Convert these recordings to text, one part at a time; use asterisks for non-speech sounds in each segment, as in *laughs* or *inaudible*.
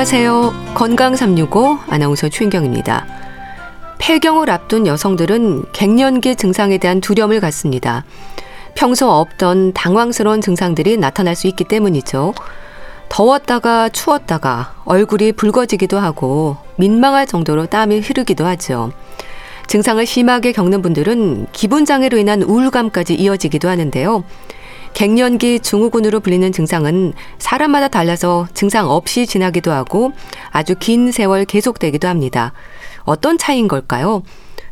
안녕하세요. 건강 365 아나운서 최인경입니다. 폐경을 앞둔 여성들은 갱년기 증상에 대한 두려움을 갖습니다. 평소 없던 당황스러운 증상들이 나타날 수 있기 때문이죠. 더웠다가 추웠다가 얼굴이 붉어지기도 하고 민망할 정도로 땀이 흐르기도 하죠. 증상을 심하게 겪는 분들은 기분 장애로 인한 우울감까지 이어지기도 하는데요. 갱년기 증후군으로 불리는 증상은 사람마다 달라서 증상 없이 지나기도 하고 아주 긴 세월 계속되기도 합니다. 어떤 차이인 걸까요?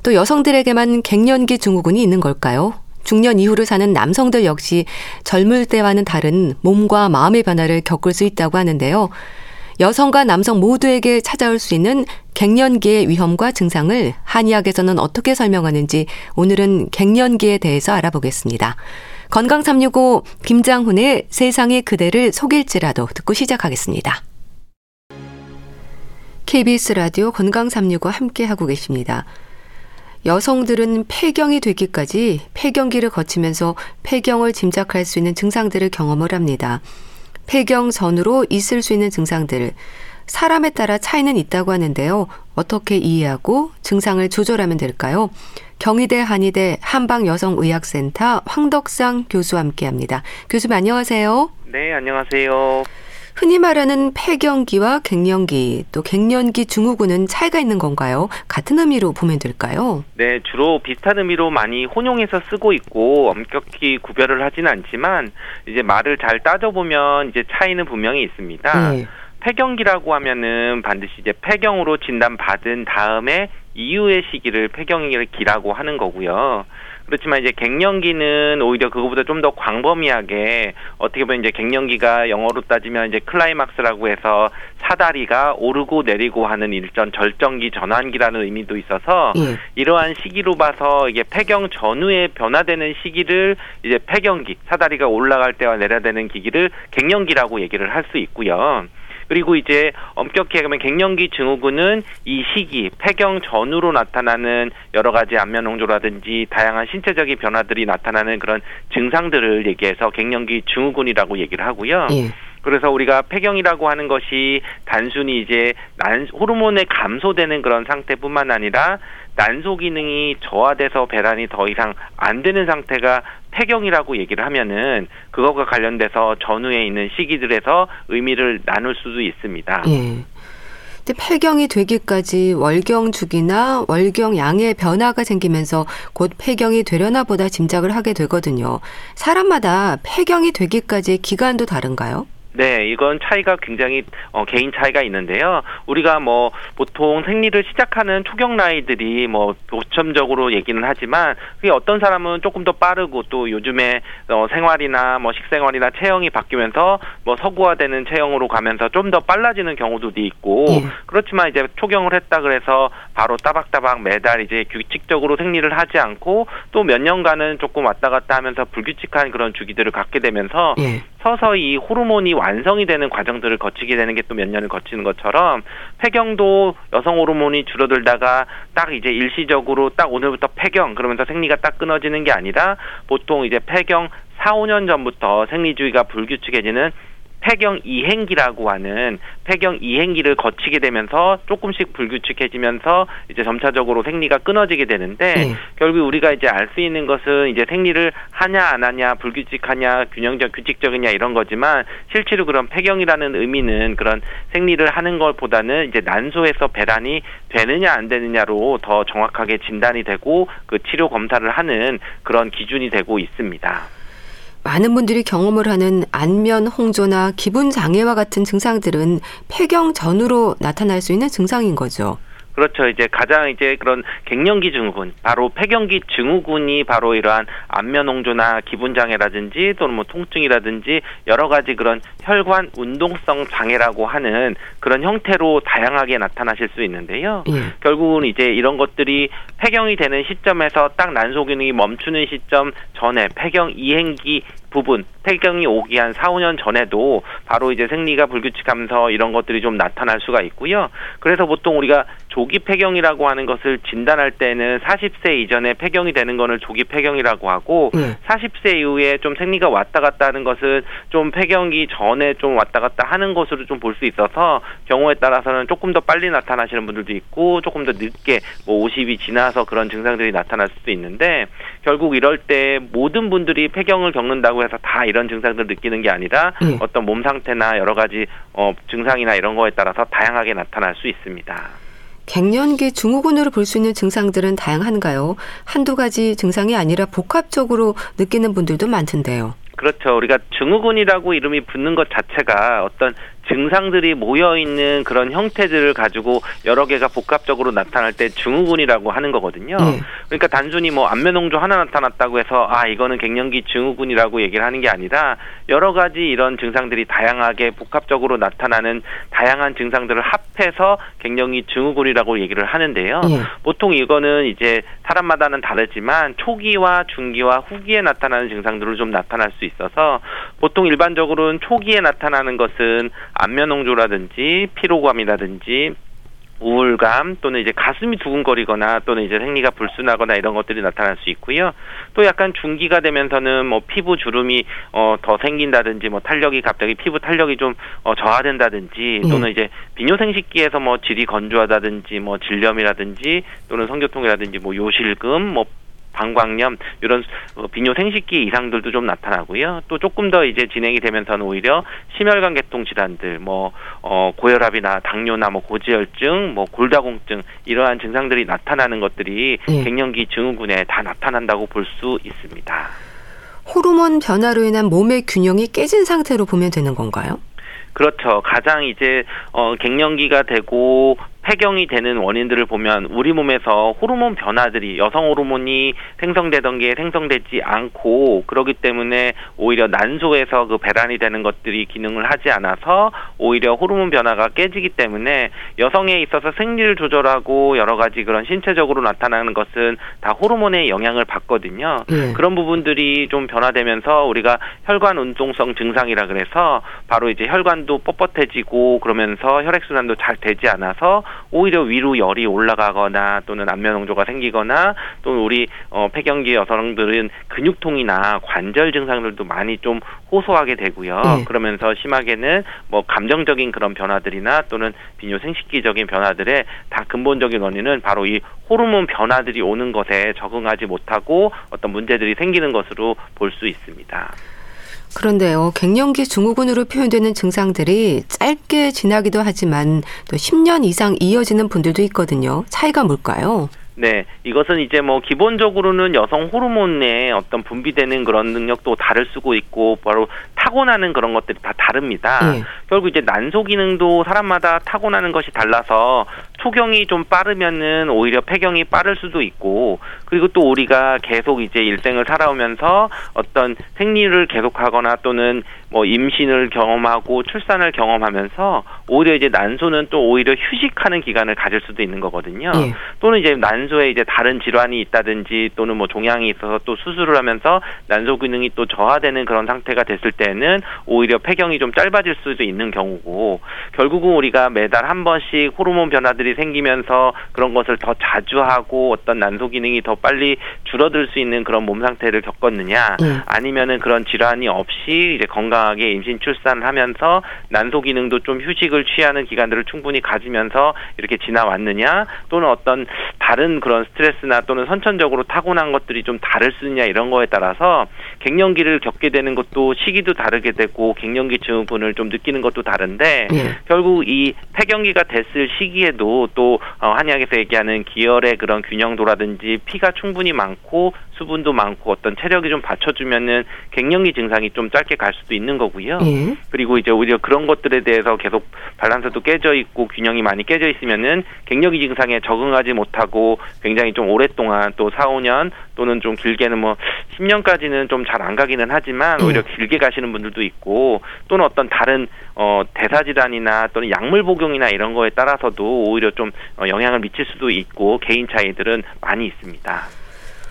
또 여성들에게만 갱년기 증후군이 있는 걸까요? 중년 이후를 사는 남성들 역시 젊을 때와는 다른 몸과 마음의 변화를 겪을 수 있다고 하는데요. 여성과 남성 모두에게 찾아올 수 있는 갱년기의 위험과 증상을 한의학에서는 어떻게 설명하는지 오늘은 갱년기에 대해서 알아보겠습니다. 건강 365 김장훈의 세상의 그대를 속일지라도 듣고 시작하겠습니다. KBS 라디오 건강 365 함께 하고 계십니다. 여성들은 폐경이 되기까지 폐경기를 거치면서 폐경을 짐작할 수 있는 증상들을 경험을 합니다. 폐경 전으로 있을 수 있는 증상들, 사람에 따라 차이는 있다고 하는데요. 어떻게 이해하고 증상을 조절하면 될까요? 경희대 한의대 한방여성의학센터 황덕상 교수와 함께합니다. 교수님 안녕하세요. 네, 안녕하세요. 흔히 말하는 폐경기와 갱년기 또 갱년기 증후군은 차이가 있는 건가요? 같은 의미로 보면 될까요? 네, 주로 비슷한 의미로 많이 혼용해서 쓰고 있고 엄격히 구별을 하지는 않지만 이제 말을 잘 따져보면 이제 차이는 분명히 있습니다. 네. 폐경기라고 하면은 반드시 이제 폐경으로 진단받은 다음에 이후의 시기를 폐경기라고 하는 거고요. 그렇지만 이제 갱년기는 오히려 그거보다 좀 더 광범위하게 어떻게 보면 이제 갱년기가 영어로 따지면 이제 클라이막스라고 해서 사다리가 오르고 내리고 하는 일전 절정기 전환기라는 의미도 있어서 예. 이러한 시기로 봐서 이게 폐경 전후에 변화되는 시기를 이제 폐경기 사다리가 올라갈 때와 내려되는 기기를 갱년기라고 얘기를 할 수 있고요. 그리고 이제 엄격히 하면 갱년기 증후군은 이 시기 폐경 전후로 나타나는 여러 가지 안면 홍조라든지 다양한 신체적인 변화들이 나타나는 그런 증상들을 얘기해서 갱년기 증후군이라고 얘기를 하고요. 예. 그래서 우리가 폐경이라고 하는 것이 단순히 이제 난 호르몬의 감소되는 그런 상태뿐만 아니라 난소 기능이 저하돼서 배란이 더 이상 안 되는 상태가 폐경이라고 얘기를 하면은 그것과 관련돼서 전후에 있는 시기들에서 의미를 나눌 수도 있습니다. 예. 폐경이 되기까지 월경 주기나 월경 양의 변화가 생기면서 곧 폐경이 되려나 보다 짐작을 하게 되거든요. 사람마다 폐경이 되기까지의 기간도 다른가요? 네, 이건 차이가 굉장히 어, 개인 차이가 있는데요. 우리가 뭐 보통 생리를 시작하는 초경 나이들이 뭐 보첨적으로 얘기는 하지만 그게 어떤 사람은 조금 더 빠르고 또 요즘에 어, 생활이나 뭐 식생활이나 체형이 바뀌면서 뭐 서구화되는 체형으로 가면서 좀 더 빨라지는 경우도 있고 예. 그렇지만 이제 초경을 했다 그래서 바로 따박따박 매달 이제 규칙적으로 생리를 하지 않고 또 몇 년간은 조금 왔다 갔다 하면서 불규칙한 그런 주기들을 갖게 되면서 예. 서서히 호르몬이 완성이 되는 과정들을 거치게 되는 게 또 몇 년을 거치는 것처럼 폐경도 여성 호르몬이 줄어들다가 딱 이제 일시적으로 딱 오늘부터 폐경 그러면서 생리가 딱 끊어지는 게 아니라 보통 이제 폐경 4, 5년 전부터 생리주의가 불규칙해지는 폐경 이행기라고 하는 폐경 이행기를 거치게 되면서 조금씩 불규칙해지면서 이제 점차적으로 생리가 끊어지게 되는데 네. 결국 우리가 이제 알 수 있는 것은 이제 생리를 하냐 안 하냐 불규칙하냐 균형적 규칙적이냐 이런 거지만 실제로 그런 폐경이라는 의미는 그런 생리를 하는 것보다는 이제 난소에서 배란이 되느냐 안 되느냐로 더 정확하게 진단이 되고 그 치료 검사를 하는 그런 기준이 되고 있습니다. 많은 분들이 경험을 하는 안면 홍조나 기분 장애와 같은 증상들은 폐경 전후로 나타날 수 있는 증상인 거죠. 그렇죠. 이제 가장 이제 그런 갱년기 증후군, 바로 폐경기 증후군이 바로 이러한 안면 홍조나 기분 장애라든지 또는 뭐 통증이라든지 여러 가지 그런 혈관 운동성 장애라고 하는 그런 형태로 다양하게 나타나실 수 있는데요. 예. 결국은 이제 이런 것들이 폐경이 되는 시점에서 딱 난소 기능이 멈추는 시점 전에 폐경 이행기 부분 폐경이 오기 한 4, 5년 전에도 바로 이제 생리가 불규칙하면서 이런 것들이 좀 나타날 수가 있고요. 그래서 보통 우리가 조기 폐경이라고 하는 것을 진단할 때는 40세 이전에 폐경이 되는 거는 조기 폐경이라고 하고 네. 40세 이후에 좀 생리가 왔다 갔다 하는 것은 좀 폐경기 전에 좀 왔다 갔다 하는 것으로 좀 볼 수 있어서 경우에 따라서는 조금 더 빨리 나타나시는 분들도 있고 조금 더 늦게 뭐 50이 지나서 그런 증상들이 나타날 수도 있는데 결국 이럴 때 모든 분들이 폐경을 겪는다고 해서 다 이런 증상들을 느끼는 게 아니라 네. 어떤 몸 상태나 여러 가지 어, 증상이나 이런 거에 따라서 다양하게 나타날 수 있습니다. 갱년기 증후군으로 볼 수 있는 증상들은 다양한가요? 한두 가지 증상이 아니라 복합적으로 느끼는 분들도 많던데요. 그렇죠. 우리가 증후군이라고 이름이 붙는 것 자체가 어떤 증상들이 모여 있는 그런 형태들을 가지고 여러 개가 복합적으로 나타날 때 증후군이라고 하는 거거든요. 네. 그러니까 단순히 뭐 안면홍조 하나 나타났다고 해서 아 이거는 갱년기 증후군이라고 얘기를 하는 게 아니라 여러 가지 이런 증상들이 다양하게 복합적으로 나타나는 다양한 증상들을 합해서 갱년기 증후군이라고 얘기를 하는데요. 네. 보통 이거는 이제 사람마다는 다르지만 초기와 중기와 후기에 나타나는 증상들을 좀 나타날 수 있어서 보통 일반적으로는 초기에 나타나는 것은 안면홍조라든지 피로감이라든지 우울감 또는 이제 가슴이 두근거리거나 또는 이제 생리가 불순하거나 이런 것들이 나타날 수 있고요. 또 약간 중기가 되면서는 뭐 피부 주름이 어 더 생긴다든지 뭐 탄력이 갑자기 피부 탄력이 좀 어 저하된다든지 또는 네. 이제 비뇨생식기에서 뭐 질이 건조하다든지 뭐 질염이라든지 또는 성교통이라든지 뭐 요실금 뭐 방광염 이런 어, 비뇨 생식기 이상들도 좀 나타나고요. 또 조금 더 이제 진행이 되면서는 오히려 심혈관 계통 질환들 뭐 어, 고혈압이나 당뇨나 뭐 고지혈증, 뭐 골다공증 이러한 증상들이 나타나는 것들이 예. 갱년기 증후군에 다 나타난다고 볼 수 있습니다. 호르몬 변화로 인한 몸의 균형이 깨진 상태로 보면 되는 건가요? 그렇죠. 가장 이제 어 갱년기가 되고 폐경이 되는 원인들을 보면 우리 몸에서 호르몬 변화들이 여성 호르몬이 생성되던 게 생성되지 않고 그러기 때문에 오히려 난소에서 그 배란이 되는 것들이 기능을 하지 않아서 오히려 호르몬 변화가 깨지기 때문에 여성에 있어서 생리를 조절하고 여러 가지 그런 신체적으로 나타나는 것은 다 호르몬의 영향을 받거든요. 네. 그런 부분들이 좀 변화되면서 우리가 혈관 운동성 증상이라 그래서 바로 이제 혈관도 뻣뻣해지고 그러면서 혈액 순환도 잘 되지 않아서 오히려 위로 열이 올라가거나 또는 안면 홍조가 생기거나 또는 우리 어, 폐경기 여성들은 근육통이나 관절 증상들도 많이 좀 호소하게 되고요. 네. 그러면서 심하게는 뭐 감정적인 그런 변화들이나 또는 비뇨 생식기적인 변화들의 다 근본적인 원인은 바로 이 호르몬 변화들이 오는 것에 적응하지 못하고 어떤 문제들이 생기는 것으로 볼 수 있습니다. 그런데요, 갱년기 증후군으로 표현되는 증상들이 짧게 지나기도 하지만 또 10년 이상 이어지는 분들도 있거든요. 차이가 뭘까요? 네, 이것은 이제 뭐 기본적으로는 여성 호르몬의 어떤 분비되는 그런 능력도 다를 수고 있고 바로 타고나는 그런 것들이 다 다릅니다. 네. 결국 이제 난소 기능도 사람마다 타고나는 것이 달라서 초경이 좀 빠르면은 오히려 폐경이 빠를 수도 있고 그리고 또 우리가 계속 이제 일생을 살아오면서 어떤 생리를 계속하거나 또는 뭐 임신을 경험하고 출산을 경험하면서 오히려 이제 난소는 또 오히려 휴식하는 기간을 가질 수도 있는 거거든요. 예. 또는 이제 난소에 이제 다른 질환이 있다든지 또는 뭐 종양이 있어서 또 수술을 하면서 난소 기능이 또 저하되는 그런 상태가 됐을 때는 오히려 폐경이 좀 짧아질 수도 있는 경우고 결국은 우리가 매달 한 번씩 호르몬 변화들이 생기면서 그런 것을 더 자주 하고 어떤 난소 기능이 더 빨리 줄어들 수 있는 그런 몸 상태를 겪었느냐 예. 아니면은 그런 질환이 없이 이제 건강 건강하게 임신 출산을 하면서 난소 기능도 좀 휴식을 취하는 기간들을 충분히 가지면서 이렇게 지나왔느냐 또는 어떤 다른 그런 스트레스나 또는 선천적으로 타고난 것들이 좀 다를 수 있냐 이런 거에 따라서 갱년기를 겪게 되는 것도 시기도 다르게 되고 갱년기 증후군을 좀 느끼는 것도 다른데 예. 결국 이 폐경기가 됐을 시기에도 또 어, 한의학에서 얘기하는 기혈의 그런 균형도라든지 피가 충분히 많고 수분도 많고 어떤 체력이 좀 받쳐주면은 갱년기 증상이 좀 짧게 갈 수도 있는 거고요. 예. 그리고 이제 오히려 그런 것들에 대해서 계속 밸런스도 깨져 있고 균형이 많이 깨져 있으면은 갱년기 증상에 적응하지 못하고 굉장히 좀 오랫동안 또 4, 5년 또는 좀 길게는 뭐 10년까지는 좀 잘 안 가기는 하지만 오히려 예. 길게 가시는 분들도 있고 또는 어떤 다른 어 대사 질환이나 또는 약물 복용이나 이런 거에 따라서도 오히려 좀 어, 영향을 미칠 수도 있고 개인 차이들은 많이 있습니다.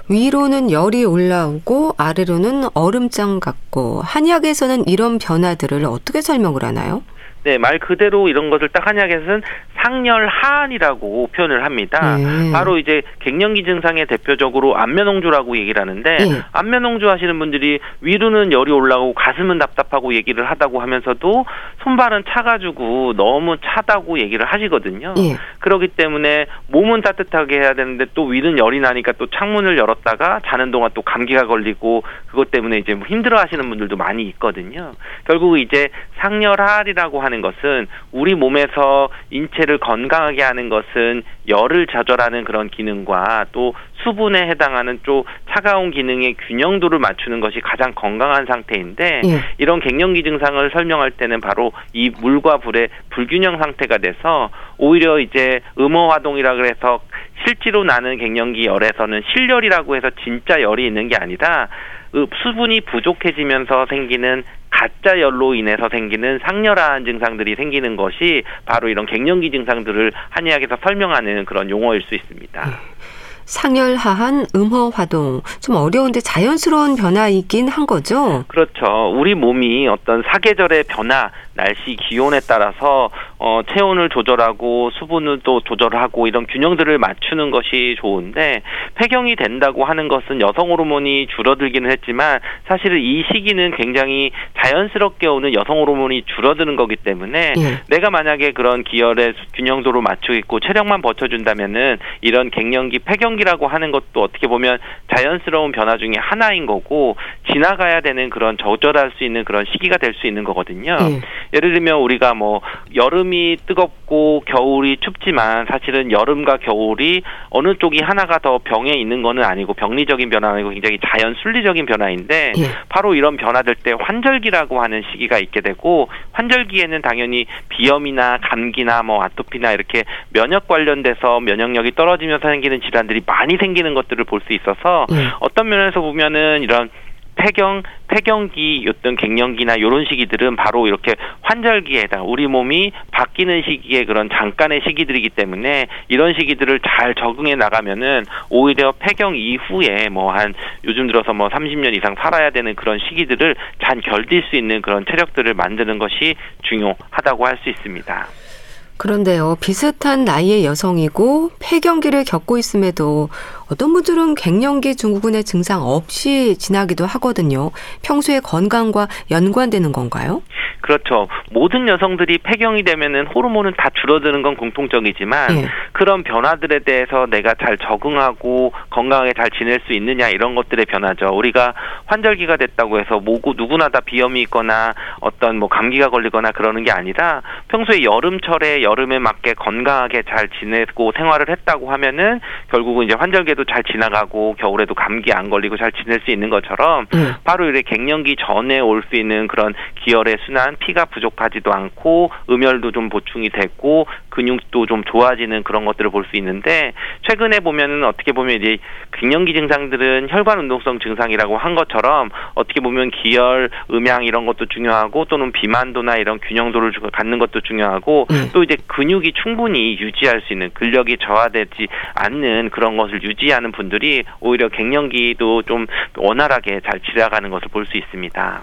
위로는 열이 올라오고 아래로는 얼음장 같고 한의학에서는 이런 변화들을 어떻게 설명을 하나요? 네, 말 그대로 이런 것을 딱 한약에서는 상열하한이라고 표현을 합니다. 네. 바로 이제 갱년기 증상의 대표적으로 안면홍조라고 얘기를 하는데 네. 안면홍조 하시는 분들이 위로는 열이 올라오고 가슴은 답답하고 얘기를 하다고 하면서도 손발은 차가지고 너무 차다고 얘기를 하시거든요. 네. 그렇기 때문에 몸은 따뜻하게 해야 되는데 또 위는 열이 나니까 또 창문을 열었다가 자는 동안 또 감기가 걸리고 그것 때문에 이제 뭐 힘들어 하시는 분들도 많이 있거든요. 결국 이제 상열하리라고 하는 것은 우리 몸에서 인체를 건강하게 하는 것은 열을 조절하는 그런 기능과 또 수분에 해당하는 좀 차가운 기능의 균형도를 맞추는 것이 가장 건강한 상태인데 예. 이런 갱년기 증상을 설명할 때는 바로 이 물과 불의 불균형 상태가 돼서 오히려 이제 음호 화동이라 그래서 실제로 나는 갱년기 열에서는 실열이라고 해서 진짜 열이 있는 게 아니라 수분이 부족해지면서 생기는 가짜 열로 인해서 생기는 상열한 증상들이 생기는 것이 바로 이런 갱년기 증상들을 한의학에서 설명하는 그런 용어일 수 있습니다. 네. 상열하한 음허 화동 좀 어려운데 자연스러운 변화이긴 한 거죠. 그렇죠. 우리 몸이 어떤 사계절의 변화, 날씨 기온에 따라서 어, 체온을 조절하고 수분을 또 조절하고 이런 균형들을 맞추는 것이 좋은데 폐경이 된다고 하는 것은 여성 호르몬이 줄어들기는 했지만 사실은 이 시기는 굉장히 자연스럽게 오는 여성 호르몬이 줄어드는 거기 때문에 예. 내가 만약에 그런 기혈의 균형도를 맞추고 있고 체력만 버텨준다면은 이런 갱년기 폐경기라고 하는 것도 어떻게 보면 자연스러운 변화 중에 하나인 거고 지나가야 되는 그런 조절할 수 있는 그런 시기가 될 수 있는 거거든요. 예. 예를 들면 우리가 뭐 여름이 뜨겁고 겨울이 춥지만 사실은 여름과 겨울이 어느 쪽이 하나가 더 병에 있는 거는 아니고 병리적인 변화 아니고 굉장히 자연 순리적인 변화인데 예. 바로 이런 변화될 때 환절기라고 하는 시기가 있게 되고 환절기에는 당연히 비염이나 감기나 뭐 아토피나 이렇게 면역 관련돼서 면역력이 떨어지면서 생기는 질환들이 많이 생기는 것들을 볼 수 있어서 예. 어떤 면에서 보면은 이런 폐경, 폐경기, 어떤 갱년기나 이런 시기들은 바로 이렇게 환절기에 해당, 우리 몸이 바뀌는 시기에 그런 잠깐의 시기들이기 때문에 이런 시기들을 잘 적응해 나가면은 오히려 폐경 이후에 뭐 한 요즘 들어서 뭐 30년 이상 살아야 되는 그런 시기들을 잘 견딜 수 있는 그런 체력들을 만드는 것이 중요하다고 할 수 있습니다. 그런데요, 비슷한 나이의 여성이고 폐경기를 겪고 있음에도 어떤 분들은 갱년기 증후군의 증상 없이 지나기도 하거든요. 평소에 건강과 연관되는 건가요? 그렇죠. 모든 여성들이 폐경이 되면은 호르몬은 다 줄어드는 건 공통적이지만 네. 그런 변화들에 대해서 내가 잘 적응하고 건강하게 잘 지낼 수 있느냐 이런 것들의 변화죠. 우리가 환절기가 됐다고 해서 모구 누구나 다 비염이 있거나 어떤 뭐 감기가 걸리거나 그러는 게 아니라 평소에 여름철에 여름에 맞게 건강하게 잘 지내고 생활을 했다고 하면은 결국은 이제 환절기 에도 잘 지나가고 겨울에도 감기 안 걸리고 잘 지낼 수 있는 것처럼 네. 바로 이렇게 갱년기 전에 올 수 있는 그런 기혈의 순환 피가 부족하지도 않고 음혈도 좀 보충이 됐고 근육도 좀 좋아지는 그런 것들을 볼 수 있는데 최근에 보면은 어떻게 보면 이제 갱년기 증상들은 혈관 운동성 증상이라고 한 것처럼 어떻게 보면 기혈, 음양 이런 것도 중요하고 또는 비만도나 이런 균형도를 갖는 것도 중요하고 음. 또 이제 근육이 충분히 유지할 수 있는 근력이 저하되지 않는 그런 것을 유지 하는 분들이 오히려 갱년기도 좀 원활하게 잘 지나가는 것을 볼 수 있습니다.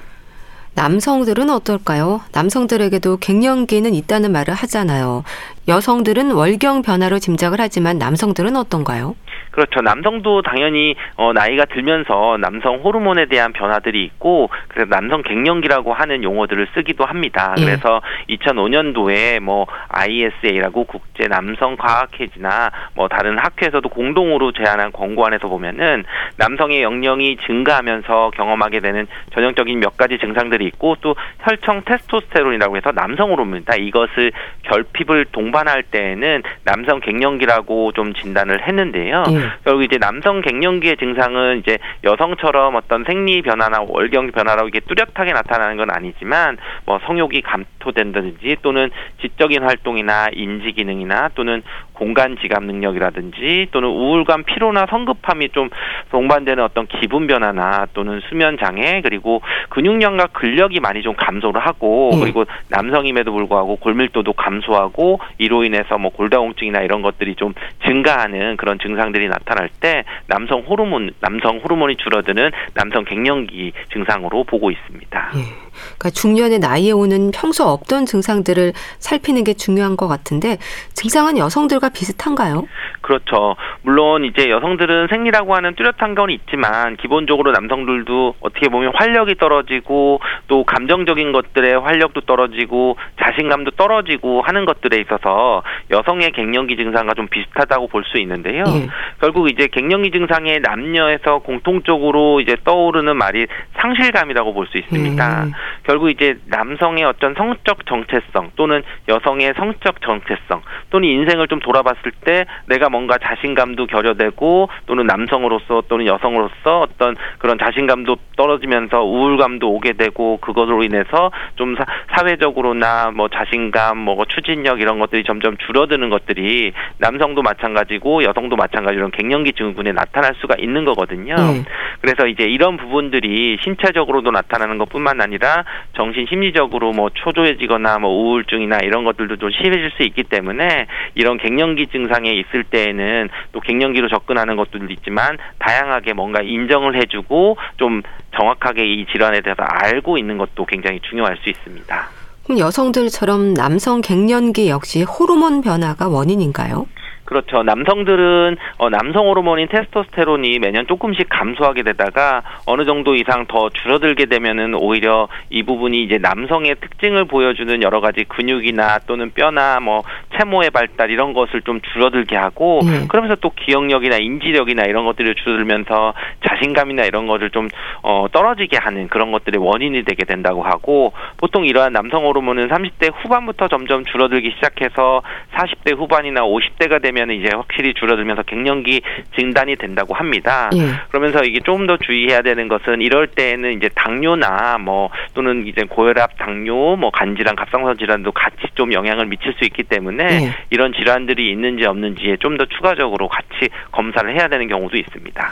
남성들은 어떨까요? 남성들에게도 갱년기는 있다는 말을 하잖아요. 여성들은 월경 변화로 짐작을 하지만 남성들은 어떤가요? 그렇죠. 남성도 당연히 어, 나이가 들면서 남성 호르몬에 대한 변화들이 있고 그래서 남성 갱년기라고 하는 용어들을 쓰기도 합니다. 예. 그래서 2005년도에 뭐 ISA라고 국제 남성 과학회지나 뭐 다른 학회에서도 공동으로 제안한 권고안에서 보면은 남성의 영령이 증가하면서 경험하게 되는 전형적인 몇 가지 증상들이 있고 또 혈청 테스토스테론이라고 해서 남성 호르몬입니다. 이것을 결핍을 동 반할 때에는 남성 갱년기라고 좀 진단을 했는데요. 예. 결국 이제 남성 갱년기의 증상은 이제 여성처럼 어떤 생리 변화나 월경 변화라고 이게 뚜렷하게 나타나는 건 아니지만 뭐 성욕이 감토된다든지 또는 지적인 활동이나 인지 기능이나 또는 공간 지감 능력이라든지 또는 우울감, 피로나 성급함이 좀 동반되는 어떤 기분 변화나 또는 수면 장애 그리고 근육량과 근력이 많이 좀 감소를 하고 네. 그리고 남성임에도 불구하고 골밀도도 감소하고 이로 인해서 뭐 골다공증이나 이런 것들이 좀 증가하는 그런 증상들이 나타날 때 남성 호르몬 남성 호르몬이 줄어드는 남성 갱년기 증상으로 보고 있습니다. 예. 그러니까 중년의 나이에 오는 평소 없던 증상들을 살피는 게 중요한 것 같은데 증상은 여성들과 비슷한가요? 그렇죠. 물론 이제 여성들은 생리라고 하는 뚜렷한 건 있지만 기본적으로 남성들도 어떻게 보면 활력이 떨어지고 또 감정적인 것들의 활력도 떨어지고 자신감도 떨어지고 하는 것들에 있어서 여성의 갱년기 증상과 좀 비슷하다고 볼 수 있는데요. 예. 결국 이제 갱년기 증상의 남녀에서 공통적으로 이제 떠오르는 말이 상실감이라고 볼 수 있습니다. 예. 결국 이제 남성의 어떤 성적 정체성 또는 여성의 성적 정체성 또는 인생을 좀 돌아봤을 때 내가 뭔가 자신감도 결여되고 또는 남성으로서 또는 여성으로서 어떤 그런 자신감도 떨어지면서 우울감도 오게 되고 그것으로 인해서 좀 사, 사회적으로나 뭐 자신감 뭐 추진력 이런 것들이 점점 줄어드는 것들이 남성도 마찬가지고 여성도 마찬가지로 이런 갱년기 증후군에 나타날 수가 있는 거거든요. 네. 그래서 이제 이런 부분들이 신체적으로도 나타나는 것뿐만 아니라 정신 심리적으로 뭐 초조해지거나 뭐 우울증이나 이런 것들도 좀 심해질 수 있기 때문에 이런 갱년기 증상에 있을 때에는 또 갱년기로 접근하는 것들도 있지만 다양하게 뭔가 인정을 해주고 좀 정확하게 이 질환에 대해서 알고 있는 것도 굉장히 중요할 수 있습니다. 그럼 여성들처럼 남성 갱년기 역시 호르몬 변화가 원인인가요? 그렇죠. 남성들은 어, 남성 호르몬인 테스토스테론이 매년 조금씩 감소하게 되다가 어느 정도 이상 더 줄어들게 되면은 오히려 이 부분이 이제 남성의 특징을 보여주는 여러 가지 근육이나 또는 뼈나 뭐 체모의 발달 이런 것을 좀 줄어들게 하고 네. 그러면서 또 기억력이나 인지력이나 이런 것들이 줄어들면서 자신감이나 이런 것을 좀 어, 떨어지게 하는 그런 것들의 원인이 되게 된다고 하고 보통 이러한 남성 호르몬은 30대 후반부터 점점 줄어들기 시작해서 40대 후반이나 50대가 되면 되면 이제 확실히 줄어들면서 갱년기 진단이 된다고 합니다. 예. 그러면서 이게 조금 더 주의해야 되는 것은 이럴 때에는 이제 당뇨나 뭐 또는 이제 고혈압, 당뇨, 뭐 간질환, 갑상선 질환도 같이 좀 영향을 미칠 수 있기 때문에 예. 이런 질환들이 있는지 없는지에 좀 더 추가적으로 같이 검사를 해야 되는 경우도 있습니다.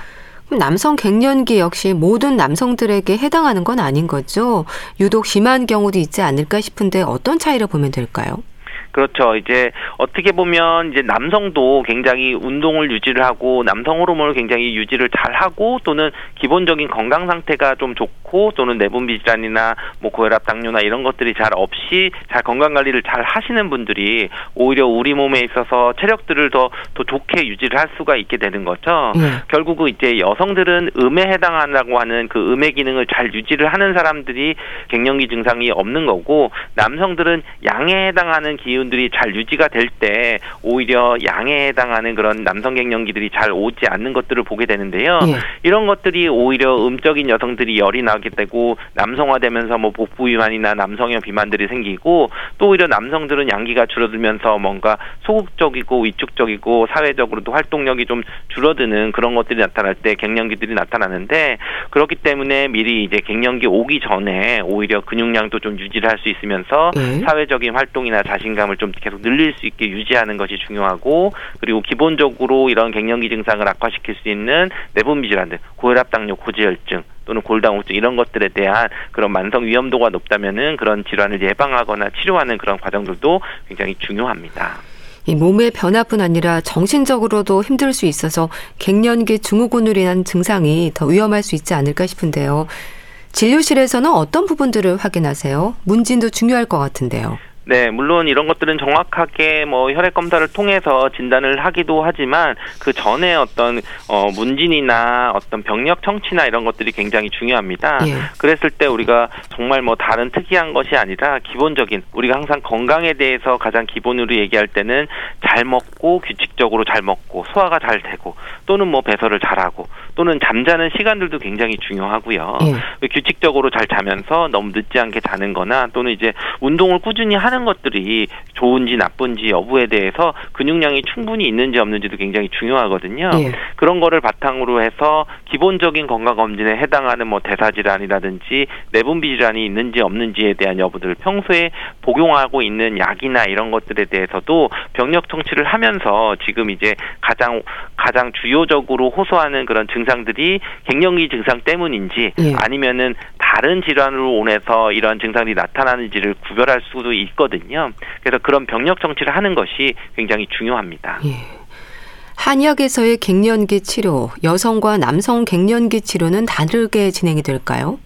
남성 갱년기 역시 모든 남성들에게 해당하는 건 아닌 거죠. 유독 심한 경우도 있지 않을까 싶은데 어떤 차이를 보면 될까요? 그렇죠. 이제 어떻게 보면 이제 남성도 굉장히 운동을 유지를 하고 남성 호르몬을 굉장히 유지를 잘 하고 또는 기본적인 건강 상태가 좀 좋고 또는 내분비 질환이나 뭐 고혈압 당뇨나 이런 것들이 잘 없이 잘 건강 관리를 잘 하시는 분들이 오히려 우리 몸에 있어서 체력들을 더 더 좋게 유지를 할 수가 있게 되는 거죠. 네. 결국은 이제 여성들은 음에 해당한다고 하는 그 음의 기능을 잘 유지를 하는 사람들이 갱년기 증상이 없는 거고 남성들은 양에 해당하는 기운 기운들이 잘 유지가 될 때 오히려 양에 해당하는 그런 남성 갱년기들이 잘 오지 않는 것들을 보게 되는데요. 예. 이런 것들이 오히려 음적인 여성들이 열이 나게 되고 남성화되면서 뭐 복부 비만이나 남성형 비만들이 생기고 또 오히려 남성들은 양기가 줄어들면서 뭔가 소극적이고 위축적이고 사회적으로도 활동력이 좀 줄어드는 그런 것들이 나타날 때 갱년기들이 나타나는데 그렇기 때문에 미리 이제 갱년기 오기 전에 오히려 근육량도 좀 유지를 할 수 있으면서 예. 사회적인 활동이나 자신감을 증상을 좀 계속 늘릴 수 있게 유지하는 것이 중요하고 그리고 기본적으로 이런 갱년기 증상을 악화시킬 수 있는 내분비 질환들, 고혈압, 당뇨, 고지혈증 또는 골다공증 이런 것들에 대한 그런 만성 위험도가 높다면은 그런 질환을 예방하거나 치료하는 그런 과정들도 굉장히 중요합니다. 이 몸의 변화뿐 아니라 정신적으로도 힘들 수 있어서 갱년기 증후군으로 인한 증상이 더 위험할 수 있지 않을까 싶은데요. 진료실에서는 어떤 부분들을 확인하세요? 문진도 중요할 것 같은데요. 네, 물론 이런 것들은 정확하게 뭐 혈액 검사를 통해서 진단을 하기도 하지만 그 전에 어떤 어 문진이나 어떤 병력 청취나 이런 것들이 굉장히 중요합니다. 예. 그랬을 때 우리가 정말 뭐 다른 특이한 것이 아니라 기본적인 우리가 항상 건강에 대해서 가장 기본으로 얘기할 때는 잘 먹고 규칙적으로 잘 먹고 소화가 잘 되고 또는 뭐 배설을 잘하고 또는 잠자는 시간들도 굉장히 중요하고요. 예. 규칙적으로 잘 자면서 너무 늦지 않게 자는 거나 또는 이제 운동을 꾸준히 하는 하는 것들이 좋은지 나쁜지 여부에 대해서 근육량이 충분히 있는지 없는지도 굉장히 중요하거든요. 예. 그런 거를 바탕으로 해서 기본적인 건강 검진에 해당하는 뭐 대사 질환이라든지 내분비 질환이 있는지 없는지에 대한 여부들을 평소에 복용하고 있는 약이나 이런 것들에 대해서도 병력 통치를 하면서 지금 이제 가장 가장 주요적으로 호소하는 그런 증상들이 갱년기 증상 때문인지 예. 아니면은 다른 질환으로 인해서 이런 증상이 나타나는지를 구별할 수도 있거든요. 그래서 그런 병력 정치를 하는 것이 굉장히 중요합니다. 예. 한약에서의 갱년기 치료, 여성과 남성 갱년기 치료는 다르게 진행이 될까요?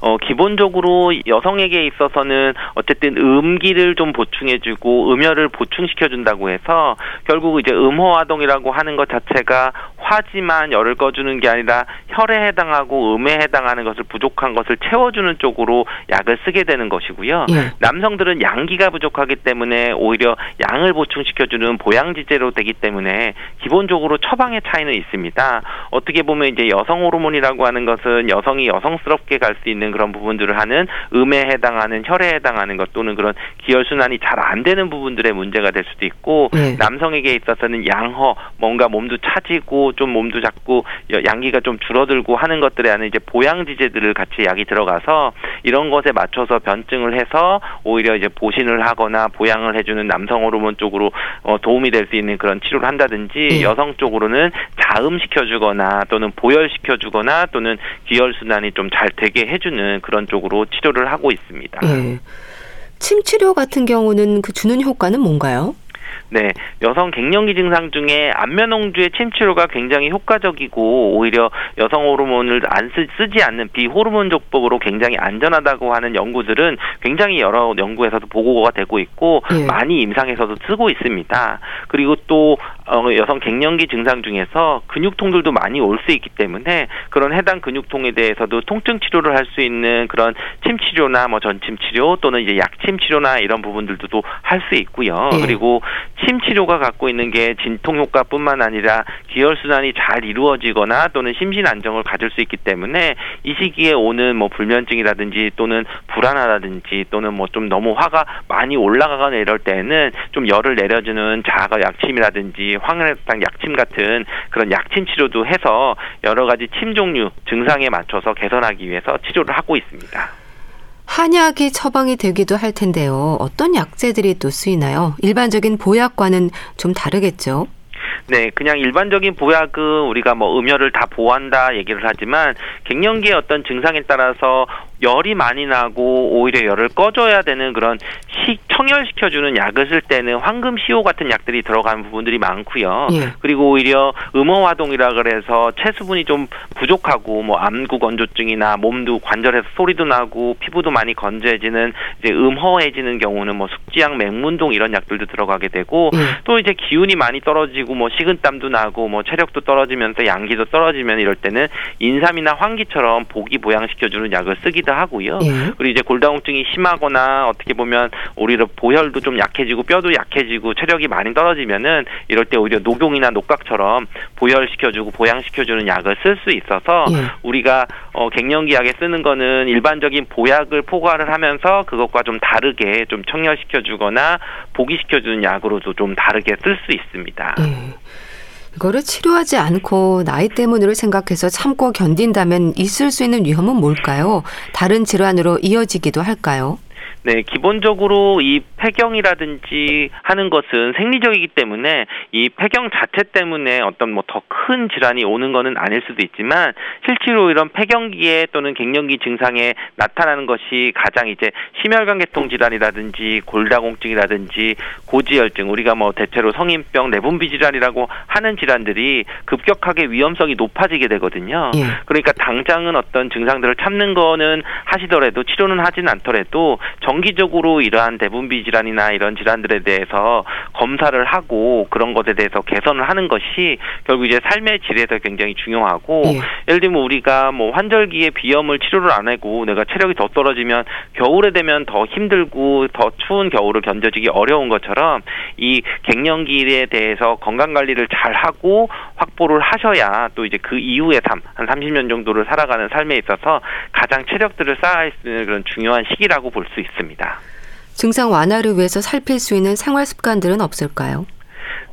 어, 기본적으로 여성에게 있어서는 어쨌든 음기를 좀 보충해주고 음혈을 보충시켜준다고 해서 결국 이제 음호화동이라고 하는 것 자체가 화지만 열을 꺼주는 게 아니라 혈에 해당하고 음에 해당하는 것을 부족한 것을 채워주는 쪽으로 약을 쓰게 되는 것이고요. 예. 남성들은 양기가 부족하기 때문에 오히려 양을 보충시켜주는 보양지제로 되기 때문에 기본적으로 처방의 차이는 있습니다. 어떻게 보면 이제 여성 호르몬이라고 하는 것은 여성이 여성스럽게 갈 수 있는 그런 부분들을 하는 음에 해당하는 혈에 해당하는 것 또는 그런 기혈 순환이 잘 안 되는 부분들의 문제가 될 수도 있고 네. 남성에게 있어서는 양허 뭔가 몸도 차지고 좀 몸도 작고 양기가 좀 줄어들고 하는 것들에 하는 이제 보양지제들을 같이 약이 들어가서 이런 것에 맞춰서 변증을 해서 오히려 이제 보신을 하거나 보양을 해주는 남성 호르몬 쪽으로 어, 도움이 될 수 있는 그런 치료를 한다든지 네. 여성 쪽으로는 자음시켜주거나 또는 보혈시켜주거나 또는 기혈 순환이 좀 잘 되게 해주 는 그런 쪽으로 치료를 하고 있습니다. 네. 침 치료 같은 경우는 그 주는 효과는 뭔가요? 네, 여성 갱년기 증상 중에 안면홍주의 침치료가 굉장히 효과적이고 오히려 여성 호르몬을 안 쓰, 지 않는 비호르몬족법으로 굉장히 안전하다고 하는 연구들은 굉장히 여러 연구에서도 보고가 되고 있고 예. 많이 임상에서도 쓰고 있습니다. 그리고 또 어, 여성 갱년기 증상 중에서 근육통들도 많이 올 수 있기 때문에 그런 해당 근육통에 대해서도 통증 치료를 할 수 있는 그런 침 치료나 뭐 전침 치료 또는 이제 약침 치료나 이런 부분들도 할 수 있고요. 예. 그리고 침 치료가 갖고 있는 게 진통 효과뿐만 아니라 기혈 순환이 잘 이루어지거나 또는 심신 안정을 가질 수 있기 때문에 이 시기에 오는 뭐 불면증이라든지 또는 불안하다든지 또는 뭐 좀 너무 화가 많이 올라가거나 이럴 때는 좀 열을 내려주는 자가 약침이라든지 황혈당 약침 같은 그런 약침 치료도 해서 여러 가지 침 종류 증상에 맞춰서 개선하기 위해서 치료를 하고 있습니다. 한약이 처방이 되기도 할 텐데요. 어떤 약재들이 또 쓰이나요? 일반적인 보약과는 좀 다르겠죠? 네, 그냥 일반적인 보약은 우리가 뭐 음혈을 다 보한다 얘기를 하지만 갱년기의 어떤 증상에 따라서 열이 많이 나고 오히려 열을 꺼줘야 되는 그런 식 청열시켜주는 약을 쓸 때는 황금 시오 같은 약들이 들어간 부분들이 많고요. 예. 그리고 오히려 음어화동이라 그래서 체수분이 좀 부족하고 뭐 암구 건조증이나 몸도 관절에서 소리도 나고 피부도 많이 건조해지는 이제 음허해지는 경우는 뭐 숙지약, 맹문동 이런 약들도 들어가게 되고 예. 또 이제 기운이 많이 떨어지고 뭐 식은땀도 나고 뭐 체력도 떨어지면서 양기도 떨어지면 이럴 때는 인삼이나 황기처럼 보기 보양시켜주는 약을 쓰기도 하고요. 예. 그리고 이제 골다공증이 심하거나 어떻게 보면 오히려 보혈도 좀 약해지고 뼈도 약해지고 체력이 많이 떨어지면은 이럴 때 오히려 녹용이나 녹각처럼 보혈시켜주고 보양시켜주는 약을 쓸 수 있어서 예. 우리가 어, 갱년기 약에 쓰는 거는 일반적인 보약을 포괄을 하면서 그것과 좀 다르게 좀 청열시켜주거나 보기시켜주는 약으로도 좀 다르게 쓸 수 있습니다. 예. 이거를 치료하지 않고 나이 때문으로 생각해서 참고 견딘다면 있을 수 있는 위험은 뭘까요? 다른 질환으로 이어지기도 할까요? 네, 기본적으로 이 폐경이라든지 하는 것은 생리적이기 때문에 이 폐경 자체 때문에 어떤 뭐 더 큰 질환이 오는 것은 아닐 수도 있지만 실제로 이런 폐경기에 또는 갱년기 증상에 나타나는 것이 가장 이제 심혈관계통 질환이라든지 골다공증이라든지 고지혈증 우리가 뭐 대체로 성인병 내분비 질환이라고 하는 질환들이 급격하게 위험성이 높아지게 되거든요. 예. 그러니까 당장은 어떤 증상들을 참는 거는 하시더라도 치료는 하진 않더라도 정 기적으로 이러한 대분비 질환이나 이런 질환들에 대해서 검사를 하고 그런 것에 대해서 개선을 하는 것이 결국 이제 삶의 질에서 굉장히 중요하고 예. 예를 들면 우리가 뭐 환절기에 비염을 치료를 안 하고 내가 체력이 더 떨어지면 겨울에 되면 더 힘들고 더 추운 겨울을 견뎌지기 어려운 것처럼 이 갱년기에 대해서 건강 관리를 잘 하고 확보를 하셔야 또 이제 그 이후의 삶, 한 30년 정도를 살아가는 삶에 있어서 가장 체력들을 쌓아 있는 그런 중요한 시기라고 볼 수 있 습니다. 증상 완화를 위해서 살필 수 있는 생활 습관들은 없을까요?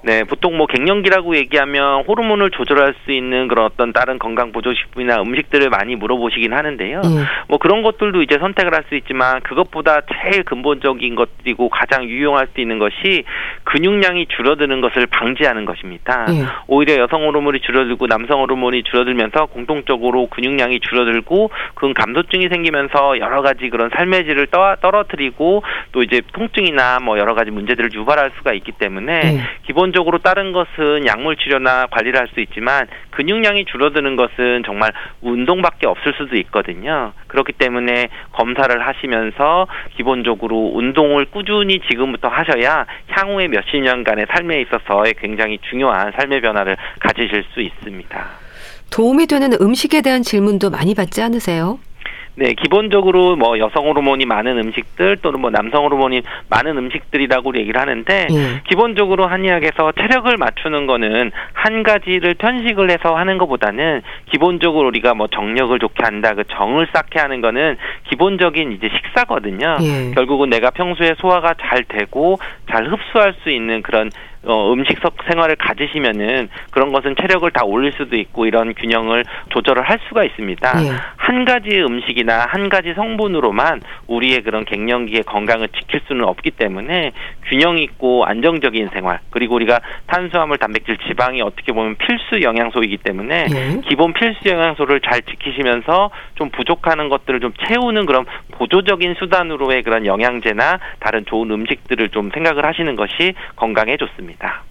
네, 보통 뭐 갱년기라고 얘기하면 호르몬을 조절할 수 있는 그런 어떤 다른 건강 보조식품이나 음식들을 많이 물어보시긴 하는데요. 음. 뭐 그런 것들도 이제 선택을 할 수 있지만 그것보다 제일 근본적인 것이고 가장 유용할 수 있는 것이 근육량이 줄어드는 것을 방지하는 것입니다. 음. 오히려 여성 호르몬이 줄어들고 남성 호르몬이 줄어들면서 공통적으로 근육량이 줄어들고 그 감소증이 생기면서 여러 가지 그런 삶의 질을 떠, 떨어뜨리고 또 이제 통증이나 뭐 여러 가지 문제들을 유발할 수가 있기 때문에 음. 기본 기본적으로 다른 것은 약물 치료나 관리를 할 수 있지만 근육량이 줄어드는 것은 정말 운동밖에 없을 수도 있거든요. 그렇기 때문에 검사를 하시면서 기본적으로 운동을 꾸준히 지금부터 하셔야 향후의 몇십 년간의 삶에 있어서의 굉장히 중요한 삶의 변화를 가지실 수 있습니다. 도움이 되는 음식에 대한 질문도 많이 받지 않으세요? 네, 기본적으로 뭐 여성 호르몬이 많은 음식들 또는 뭐 남성 호르몬이 많은 음식들이라고 얘기를 하는데 예. 기본적으로 한의학에서 체력을 맞추는 거는 한 가지를 편식을 해서 하는 것보다는 기본적으로 우리가 뭐 정력을 좋게 한다, 그 정을 쌓게 하는 거는 기본적인 이제 식사거든요. 예. 결국은 내가 평소에 소화가 잘 되고 잘 흡수할 수 있는 그런 어, 음식 생활을 가지시면은 그런 것은 체력을 다 올릴 수도 있고 이런 균형을 조절을 할 수가 있습니다. 예. 한 가지 음식이나 한 가지 성분으로만 우리의 그런 갱년기의 건강을 지킬 수는 없기 때문에 균형 있고 안정적인 생활 그리고 우리가 탄수화물, 단백질, 지방이 어떻게 보면 필수 영양소이기 때문에 예. 기본 필수 영양소를 잘 지키시면서 좀 부족하는 것들을 좀 채우는 그런 보조적인 수단으로의 그런 영양제나 다른 좋은 음식들을 좀 생각을 하시는 것이 건강에 좋습니다. 있습니다.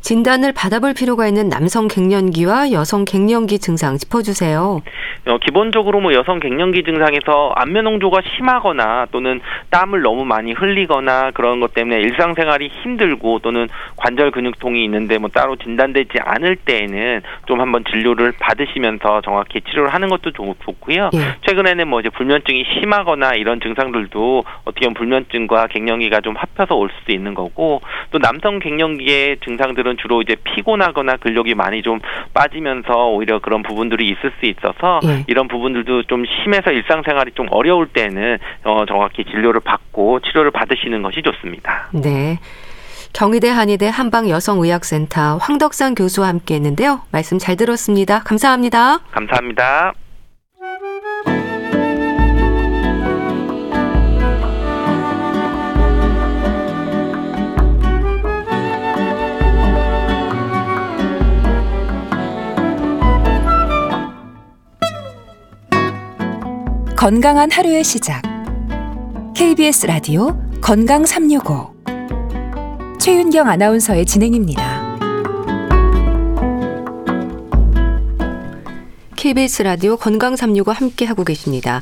진단을 받아볼 필요가 있는 남성 갱년기와 여성 갱년기 증상 짚어주세요. 어, 기본적으로 뭐 여성 갱년기 증상에서 안면 홍조가 심하거나 또는 땀을 너무 많이 흘리거나 그런 것 때문에 일상생활이 힘들고 또는 관절 근육통이 있는데 뭐 따로 진단되지 않을 때에는 좀 한번 진료를 받으시면서 정확히 치료를 하는 것도 좋, 고요 예. 최근에는 뭐 이제 불면증이 심하거나 이런 증상들도 어떻게 보면 불면증과 갱년기가 좀 합해서 올 수도 있는 거고 또 남성 갱년기의 증상들은 분들은 주로 이제 피곤하거나 근력이 많이 좀 빠지면서 오히려 그런 부분들이 있을 수 있어서 네. 이런 부분들도 좀 심해서 일상생활이 좀 어려울 때는 어, 정확히 진료를 받고 치료를 받으시는 것이 좋습니다. 네. 경희대 한의대 한방여성의학센터 황덕산 교수와 함께 했는데요. 말씀 잘 들었습니다. 감사합니다. 감사합니다. 건강한 하루의 시작. KBS 라디오 건강 365. 최윤경 아나운서의 진행입니다. KBS 라디오 건강 365 함께 하고 계십니다.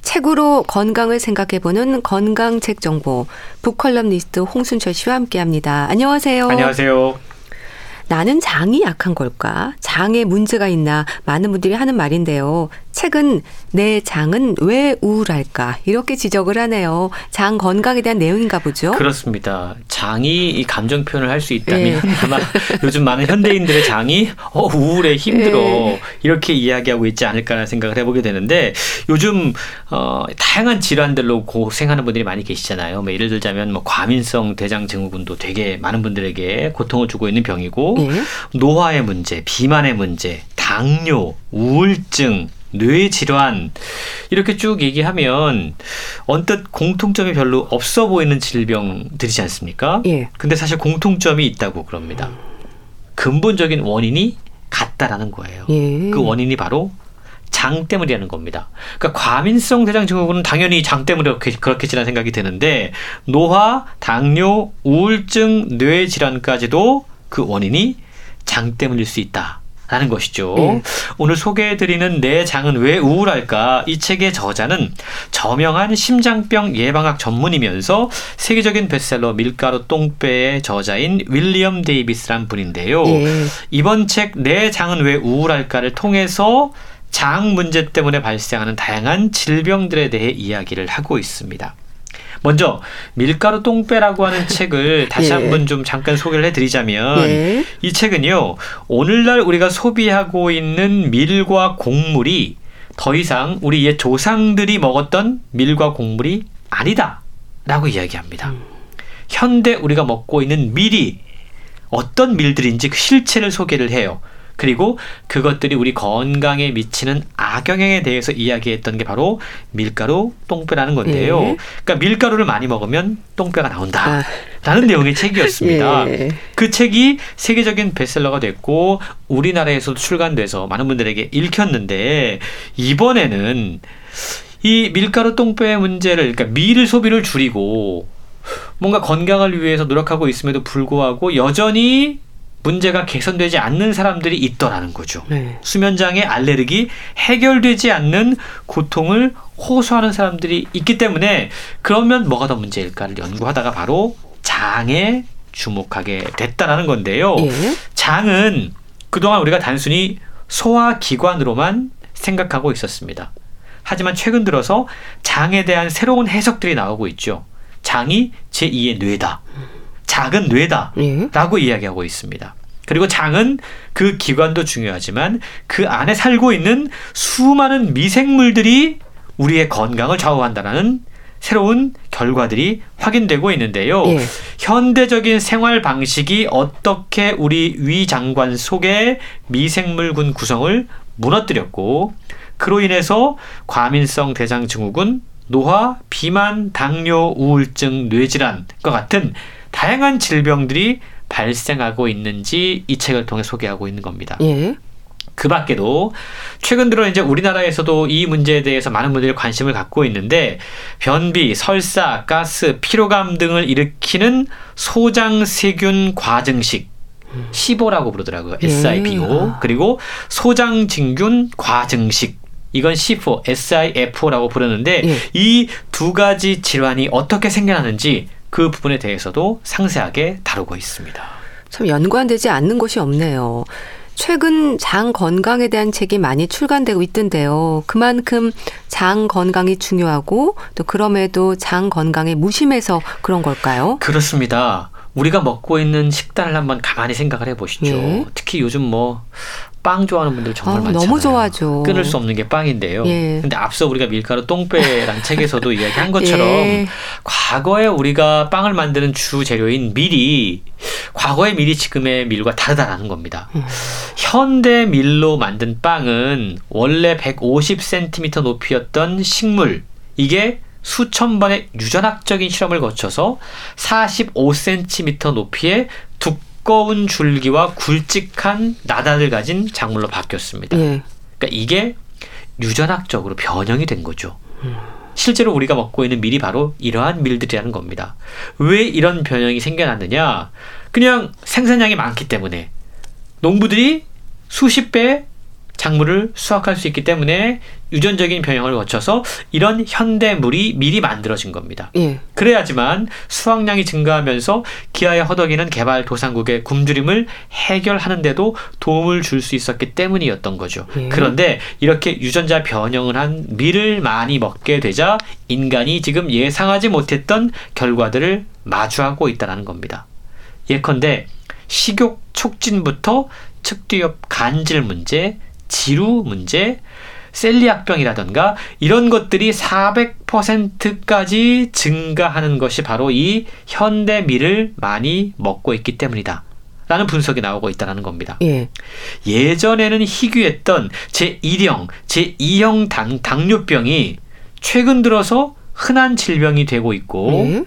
책으로 건강을 생각해보는 건강책 정보 북컬럼니스트 홍순철 씨와 함께합니다. 안녕하세요. 안녕하세요. 나는 장이 약한 걸까? 장에 문제가 있나? 많은 분들이 하는 말인데요. 책은 내 장은 왜 우울할까? 이렇게 지적을 하네요. 장 건강에 대한 내용인가 보죠? 그렇습니다. 장이 이 감정 표현을 할 수 있다면 네. 아마 *laughs* 요즘 많은 현대인들의 장이 어, 우울해, 힘들어. 네. 이렇게 이야기하고 있지 않을까 생각을 해보게 되는데 요즘 어, 다양한 질환들로 고생하는 분들이 많이 계시잖아요. 뭐 예를 들자면 뭐 과민성 대장 증후군도 되게 많은 분들에게 고통을 주고 있는 병이고 네. 노화의 문제, 비만의 문제, 당뇨, 우울증, 뇌 질환 이렇게 쭉 얘기하면 언뜻 공통점이 별로 없어 보이는 질병들이지 않습니까? 예. 근데 사실 공통점이 있다고 그럽니다. 근본적인 원인이 같다라는 거예요. 예. 그 원인이 바로 장 때문이라는 겁니다. 그러니까 과민성 대장 증후군은 당연히 장 때문에 그렇게, 그렇겠지라는 생각이 드는데 노화, 당뇨, 우울증, 뇌 질환까지도 그 원인이 장 때문일 수 있다. 라는 것이죠. 네. 오늘 소개해드리는 내 장은 왜 우울할까? 이 책의 저자는 저명한 심장병 예방학 전문이면서 세계적인 베스트셀러 밀가루 똥배의 저자인 윌리엄 데이비스란 분인데요. 네. 이번 책 내 장은 왜 우울할까를 통해서 장 문제 때문에 발생하는 다양한 질병들에 대해 이야기를 하고 있습니다. 먼저 밀가루 똥배라고 하는 책을 *laughs* 다시 예. 한번 좀 잠깐 소개를 해드리자면 예. 이 책은요 오늘날 우리가 소비하고 있는 밀과 곡물이 더 이상 우리 옛 조상들이 먹었던 밀과 곡물이 아니다. 라고 이야기합니다. 음. 현대 우리가 먹고 있는 밀이 어떤 밀들인지 그 실체를 소개를 해요. 그리고 그것들이 우리 건강에 미치는 악영향에 대해서 이야기했던 게 바로 밀가루 똥배라는 건데요. 예. 그러니까 밀가루를 많이 먹으면 똥배가 나온다. 아. 라는 내용의 책이었습니다. *laughs* 예. 그 책이 세계적인 베스트셀러가 됐고 우리나라에서도 출간돼서 많은 분들에게 읽혔는데 이번에는 이 밀가루 똥배 문제를 그러니까 밀 소비를 줄이고 뭔가 건강을 위해서 노력하고 있음에도 불구하고 여전히 문제가 개선되지 않는 사람들이 있더라는 거죠. 네. 수면장애, 알레르기, 해결되지 않는 고통을 호소하는 사람들이 있기 때문에 그러면 뭐가 더 문제일까를 연구하다가 바로 장에 주목하게 됐다라는 건데요. 예. 장은 그동안 우리가 단순히 소화 기관으로만 생각하고 있었습니다. 하지만 최근 들어서 장에 대한 새로운 해석들이 나오고 있죠. 장이 제2의 뇌다. 작은 뇌다. 예. 라고 이야기하고 있습니다. 그리고 장은 그 기관도 중요하지만 그 안에 살고 있는 수많은 미생물들이 우리의 건강을 좌우한다는 새로운 결과들이 확인되고 있는데요. 예. 현대적인 생활 방식이 어떻게 우리 위장관 속의 미생물군 구성을 무너뜨렸고 그로 인해서 과민성 대장 증후군, 노화, 비만, 당뇨, 우울증, 뇌질환과 같은 다양한 질병들이 발생하고 있는지 이 책을 통해 소개하고 있는 겁니다. 예. 그 밖에도 최근 들어 이제 우리나라에서도 이 문제에 대해서 많은 분들이 관심을 갖고 있는데 변비, 설사, 가스, 피로감 등을 일으키는 소장세균 과증식 시보라고 부르더라고요. SIBO. 예. 그리고 소장진균 과증식 이건 C4, SIFO라고 부르는데 예. 이두 가지 질환이 어떻게 생겨나는지 그 부분에 대해서도 상세하게 다루고 있습니다. 참 연관되지 않는 것이 없네요. 최근 장 건강에 대한 책이 많이 출간되고 있던데요. 그만큼 장 건강이 중요하고 또 그럼에도 장 건강에 무심해서 그런 걸까요? 그렇습니다. 우리가 먹고 있는 식단을 한번 가만히 생각을 해보시죠. 예. 특히 요즘 뭐 빵 좋아하는 분들 정말 아, 많잖아요. 너무 좋아하죠. 끊을 수 없는 게 빵인데요. 예. 근데 앞서 우리가 밀가루 똥배란 *laughs* 책에서도 이야기한 것처럼 예. 과거에 우리가 빵을 만드는 주 재료인 밀이 과거의 밀이 지금의 밀과 다르다라는 겁니다. 음. 현대 밀로 만든 빵은 원래 150cm 높이였던 식물 이게 수천 번의 유전학적인 실험을 거쳐서 45cm 높이의 두 두꺼운 줄기와 굵직한 나단을 가진 작물로 바뀌었습니다. 예. 그러니까 이게 유전학적으로 변형이 된 거죠. 음. 실제로 우리가 먹고 있는 밀이 바로 이러한 밀들이라는 겁니다. 왜 이런 변형이 생겨났느냐? 그냥 생산량이 많기 때문에 농부들이 수십 배 작물을 수확할 수 있기 때문에 유전적인 변형을 거쳐서 이런 현대물이 미리 만들어진 겁니다. 예. 그래야지만 수확량이 증가하면서 기아에 허덕이는 개발 도상국의 굶주림을 해결하는데도 도움을 줄 수 있었기 때문이었던 거죠. 예. 그런데 이렇게 유전자 변형을 한 밀을 많이 먹게 되자 인간이 지금 예상하지 못했던 결과들을 마주하고 있다는 겁니다. 예컨대 식욕 촉진부터 측뒤옆 간질 문제, 지루 문제, 셀리악병이라던가 이런 것들이 400%까지 증가하는 것이 바로 이 현대미를 많이 먹고 있기 때문이다. 라는 분석이 나오고 있다는 겁니다. 예. 예전에는 희귀했던 제1형, 제2형 당, 당뇨병이 최근 들어서 흔한 질병이 되고 있고 예.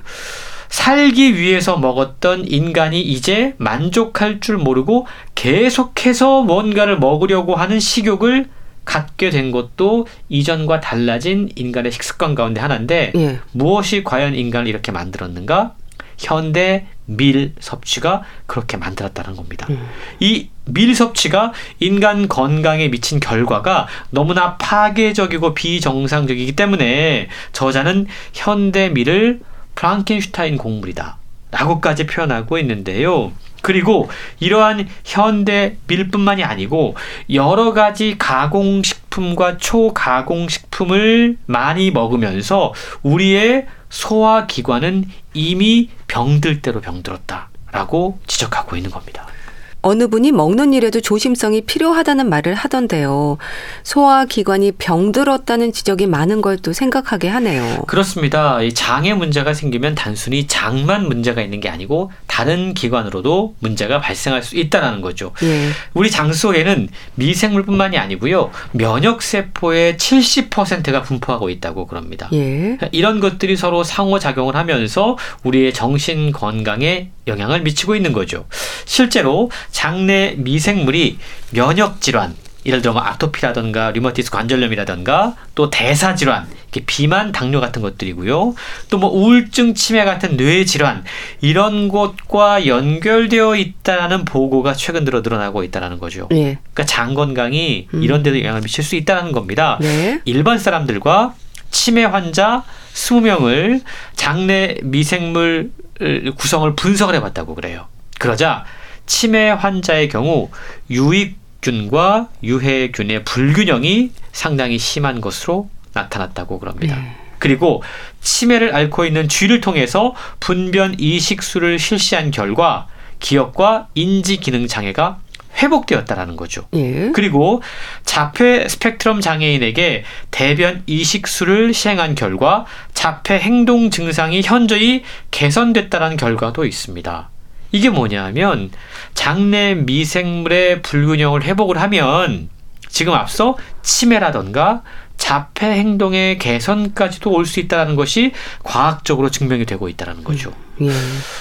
살기 위해서 먹었던 인간이 이제 만족할 줄 모르고 계속해서 뭔가를 먹으려고 하는 식욕을 갖게 된 것도 이전과 달라진 인간의 식습관 가운데 하나인데 예. 무엇이 과연 인간을 이렇게 만들었는가? 현대 밀 섭취가 그렇게 만들었다는 겁니다. 음. 이밀 섭취가 인간 건강에 미친 결과가 너무나 파괴적이고 비정상적이기 때문에 저자는 현대 밀을 프랑켄슈타인 곡물이다. 라고까지 표현하고 있는데요. 그리고 이러한 현대 밀뿐만이 아니고 여러 가지 가공식품과 초가공식품을 많이 먹으면서 우리의 소화기관은 이미 병들 대로 병들었다. 라고 지적하고 있는 겁니다. 어느 분이 먹는 일에도 조심성이 필요하다는 말을 하던데요. 소화 기관이 병들었다는 지적이 많은 걸 또 생각하게 하네요. 그렇습니다. 이 장에 문제가 생기면 단순히 장만 문제가 있는 게 아니고 다른 기관으로도 문제가 발생할 수 있다는 거죠. 예. 우리 장 속에는 미생물뿐만이 아니고요. 면역 세포의 70%가 분포하고 있다고 그럽니다. 예. 이런 것들이 서로 상호작용을 하면서 우리의 정신 건강에 영향을 미치고 있는 거죠. 실제로 장내 미생물이 면역 질환, 예를 들어 뭐 아토피라든가 류마티스 관절염이라든가 또 대사 질환, 비만, 당뇨 같은 것들이고요. 또 뭐 우울증, 치매 같은 뇌 질환 이런 것과 연결되어 있다는 보고가 최근 들어 늘어나고 있다는 거죠. 예. 그러니까 장 건강이 음. 이런 데도 영향을 미칠 수 있다는 겁니다. 네. 일반 사람들과 치매 환자 20명을 장내 미생물 구성을 분석을 해봤다고 그래요. 그러자 치매 환자의 경우 유익균과 유해균의 불균형이 상당히 심한 것으로 나타났다고 그럽니다. 네. 그리고 치매를 앓고 있는 쥐를 통해서 분변 이식술을 실시한 결과 기억과 인지 기능 장애가 회복되었다라는 거죠. 예. 그리고 자폐 스펙트럼 장애인에게 대변 이식술을 시행한 결과 자폐 행동 증상이 현저히 개선됐다는 결과도 있습니다. 이게 뭐냐면 장내 미생물의 불균형을 회복을 하면 지금 앞서 치매라던가 자폐 행동의 개선까지도 올 수 있다는 것이 과학적으로 증명이 되고 있다는 거죠. 예.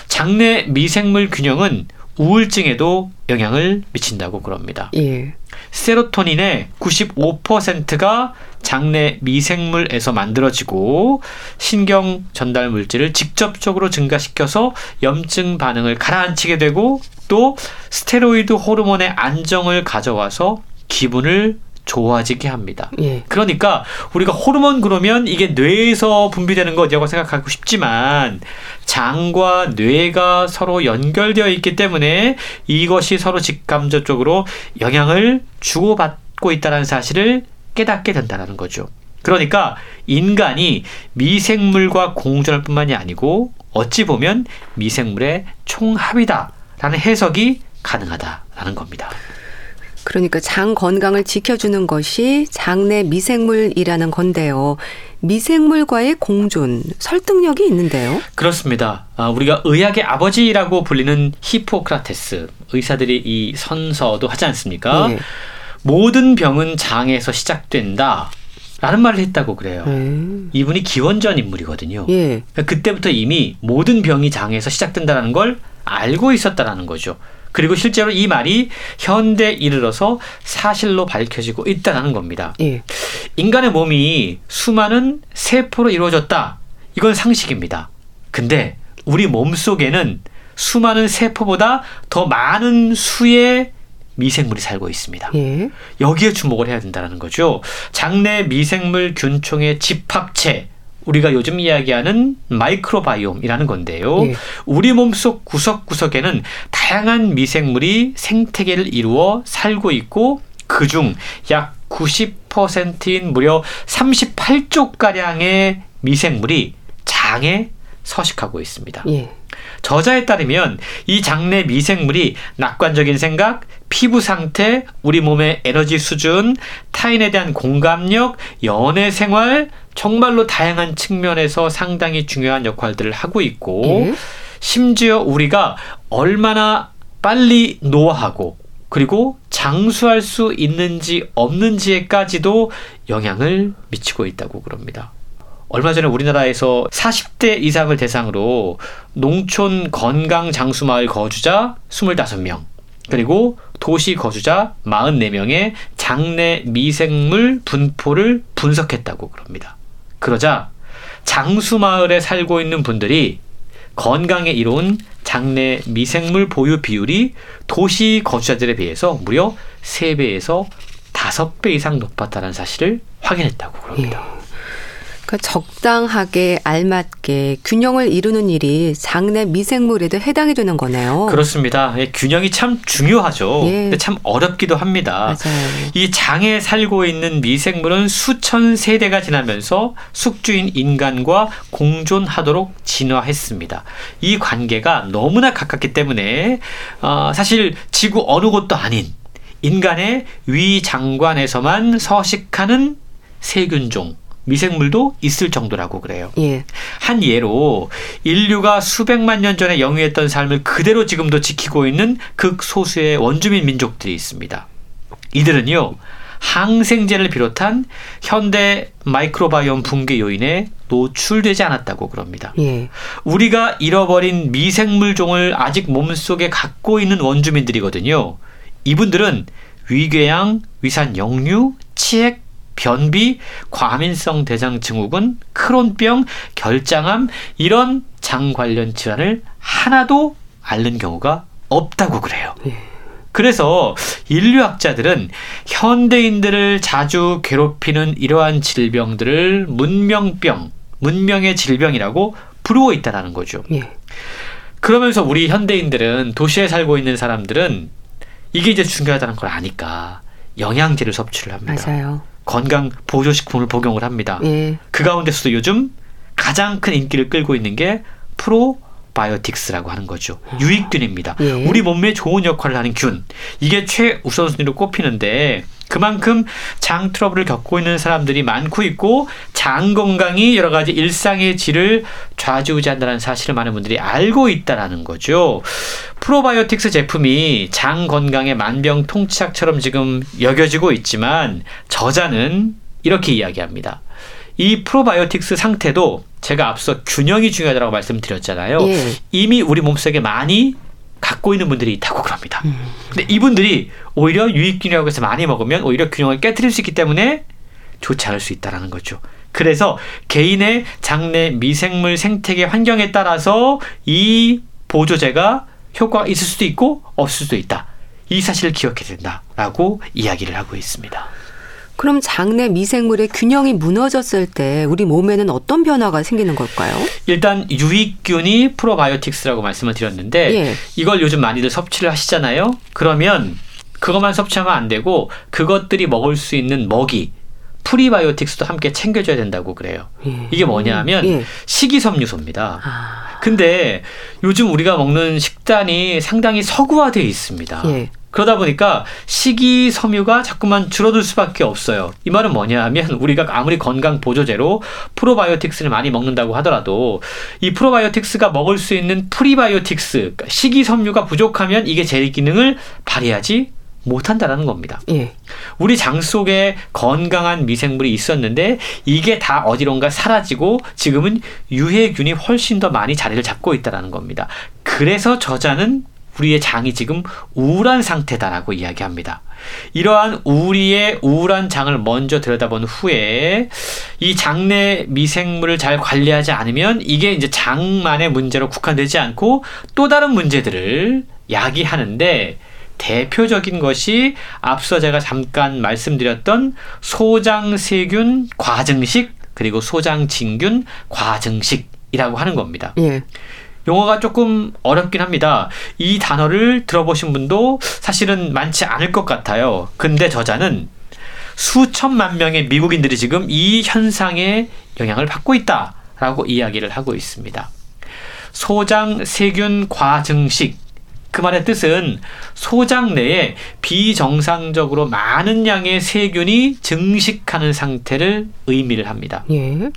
장내 미생물 균형은 우울증에도 영향을 미친다고 그럽니다. 예. 세로토닌의 95%가 장내 미생물에서 만들어지고 신경 전달 물질을 직접적으로 증가시켜서 염증 반응을 가라앉히게 되고 또 스테로이드 호르몬의 안정을 가져와서 기분을 좋아지게 합니다. 예. 그러니까 우리가 호르몬 그러면 이게 뇌에서 분비되는 거냐고 생각하고 싶지만 장과 뇌가 서로 연결되어 있기 때문에 이것이 서로 직감적으로 영향을 주고받고 있다는 사실을 깨닫게 된다는 거죠. 그러니까 인간이 미생물과 공존할 뿐만이 아니고 어찌 보면 미생물의 총합이다라는 해석이 가능하다라는 겁니다. 그러니까 장 건강을 지켜주는 것이 장내 미생물이라는 건데요. 미생물과의 공존, 설득력이 있는데요. 그렇습니다. 아, 우리가 의학의 아버지라고 불리는 히포크라테스 의사들이 이 선서도 하지 않습니까? 예. 모든 병은 장에서 시작된다. 라는 말을 했다고 그래요. 예. 이분이 기원전 인물이거든요. 예. 그러니까 그때부터 이미 모든 병이 장에서 시작된다는 걸 알고 있었다라는 거죠. 그리고 실제로 이 말이 현대에 이르러서 사실로 밝혀지고 있다는 겁니다. 예. 인간의 몸이 수많은 세포로 이루어졌다. 이건 상식입니다. 근데 우리 몸 속에는 수많은 세포보다 더 많은 수의 미생물이 살고 있습니다. 예. 여기에 주목을 해야 된다는 거죠. 장내 미생물 균총의 집합체, 우리가 요즘 이야기하는 microbiome이라는 건데요. 예. 우리 몸속 구석구석에는 다양한 미생물이 생태계를 이루어 살고 있고 그중 약 90%인 무려 38조 가량의 미생물이 장에 서식하고 있습니다. 예. 저자에 따르면 이 장내 미생물이 낙관적인 생각, 피부 상태, 우리 몸의 에너지 수준, 타인에 대한 공감력, 연애 생활, 정말로 다양한 측면에서 상당히 중요한 역할들을 하고 있고, 예. 심지어 우리가 얼마나 빨리 노화하고, 그리고 장수할 수 있는지 없는지에까지도 영향을 미치고 있다고 그럽니다. 얼마 전에 우리나라에서 40대 이상을 대상으로 농촌 건강 장수 마을 거주자 25명, 그리고 도시 거주자 44명의 장내 미생물 분포를 분석했다고 그럽니다. 그러자 장수 마을에 살고 있는 분들이 건강에 이로운 장내 미생물 보유 비율이 도시 거주자들에 비해서 무려 3배에서 5배 이상 높았다는 사실을 확인했다고 그럽니다. 그러니까 적당하게 알맞게 균형을 이루는 일이 장내 미생물에도 해당이 되는 거네요. 그렇습니다. 예, 균형이 참 중요하죠. 예. 근데 참 어렵기도 합니다. 맞아요. 이 장에 살고 있는 미생물은 수천 세대가 지나면서 숙주인 인간과 공존하도록 진화했습니다. 이 관계가 너무나 가깝기 때문에 어, 사실 지구 어느 곳도 아닌 인간의 위장관에서만 서식하는 세균종 미생물도 있을 정도라고 그래요. 예. 한 예로 인류가 수백만 년 전에 영위했던 삶을 그대로 지금도 지키고 있는 극소수의 원주민 민족들이 있습니다. 이들은요, 항생제를 비롯한 현대 마이크로바이옴 붕괴 요인에 노출되지 않았다고 그럽니다. 예. 우리가 잃어버린 미생물종을 아직 몸속에 갖고 있는 원주민들이거든요. 이분들은 위궤양, 위산 역류, 치액, 변비, 과민성 대장 증후군, 크론병, 결장암 이런 장 관련 질환을 하나도 앓는 경우가 없다고 그래요. 그래서 인류학자들은 현대인들을 자주 괴롭히는 이러한 질병들을 문명병, 문명의 질병이라고 부르고 있다라는 거죠. 예. 그러면서 우리 현대인들은 도시에 살고 있는 사람들은 이게 이제 중요하다는 걸 아니까 영양제를 섭취를 합니다. 맞아요. 건강 보조식품을 복용을 합니다. 예. 그 가운데서도 요즘 가장 큰 인기를 끌고 있는 게 probiotics라고 하는 거죠. 유익균입니다. 예. 우리 몸에 좋은 역할을 하는 균. 이게 최우선순위로 꼽히는데 그만큼 장 트러블을 겪고 있는 사람들이 많고 있고 장 건강이 여러 가지 일상의 질을 좌지우지한다는 사실을 많은 분들이 알고 있다라는 거죠. 프로바이오틱스 제품이 장 건강의 만병통치약처럼 지금 여겨지고 있지만 저자는 이렇게 이야기합니다. 이 프로바이오틱스 상태도 제가 앞서 균형이 중요하다고 말씀드렸잖아요. 예. 이미 우리 몸속에 많이 갖고 있는 분들이 있다고 그럽니다. 근데 이분들이 오히려 유익균이라고 해서 많이 먹으면 오히려 균형을 깨뜨릴 수 있기 때문에 좋지 않을 수 있다라는 거죠. 그래서 개인의 장내 미생물 생태계 환경에 따라서 이 보조제가 효과가 있을 수도 있고 없을 수도 있다. 이 사실을 기억해야 된다라고 이야기를 하고 있습니다. 그럼 장내 미생물의 균형이 무너졌을 때 우리 몸에는 어떤 변화가 생기는 걸까요? 일단 유익균이 프로바이오틱스라고 말씀을 드렸는데 예. 이걸 요즘 많이들 섭취를 하시잖아요. 그러면 그것만 섭취하면 안 되고 그것들이 먹을 수 있는 먹이 prebiotics도 함께 챙겨줘야 된다고 그래요. 예. 이게 뭐냐면 예. 식이섬유소입니다. 아. 근데 요즘 우리가 먹는 식단이 상당히 서구화되어 있습니다. 예. 그러다 보니까 식이 섬유가 자꾸만 줄어들 수밖에 없어요. 이 말은 뭐냐 하면 우리가 아무리 건강 보조제로 probiotics를 많이 먹는다고 하더라도 이 probiotics가 먹을 수 있는 프리바이오틱스, 그러니까 식이 섬유가 부족하면 이게 제 기능을 발휘하지 못한다라는 겁니다. 예. 우리 장 속에 건강한 미생물이 있었는데 이게 다 어디론가 사라지고 지금은 유해균이 훨씬 더 많이 자리를 잡고 있다라는 겁니다. 그래서 저자는 우리의 장이 지금 우울한 상태다라고 이야기합니다. 이러한 우리의 우울한 장을 먼저 들여다본 후에 이 장내 미생물을 잘 관리하지 않으면 이게 이제 장만의 문제로 국한되지 않고 또 다른 문제들을 야기하는데 대표적인 것이 앞서 제가 잠깐 말씀드렸던 소장세균 과증식 그리고 소장진균 과증식이라고 하는 겁니다. 예. 용어가 조금 어렵긴 합니다. 이 단어를 들어보신 분도 사실은 많지 않을 것 같아요. 근데 저자는 수천만 명의 미국인들이 지금 이 현상에 영향을 받고 있다라고 이야기를 하고 있습니다. 소장 세균 과증식 그 말의 뜻은 소장 내에 비정상적으로 많은 양의 세균이 증식하는 상태를 의미를 합니다. 예.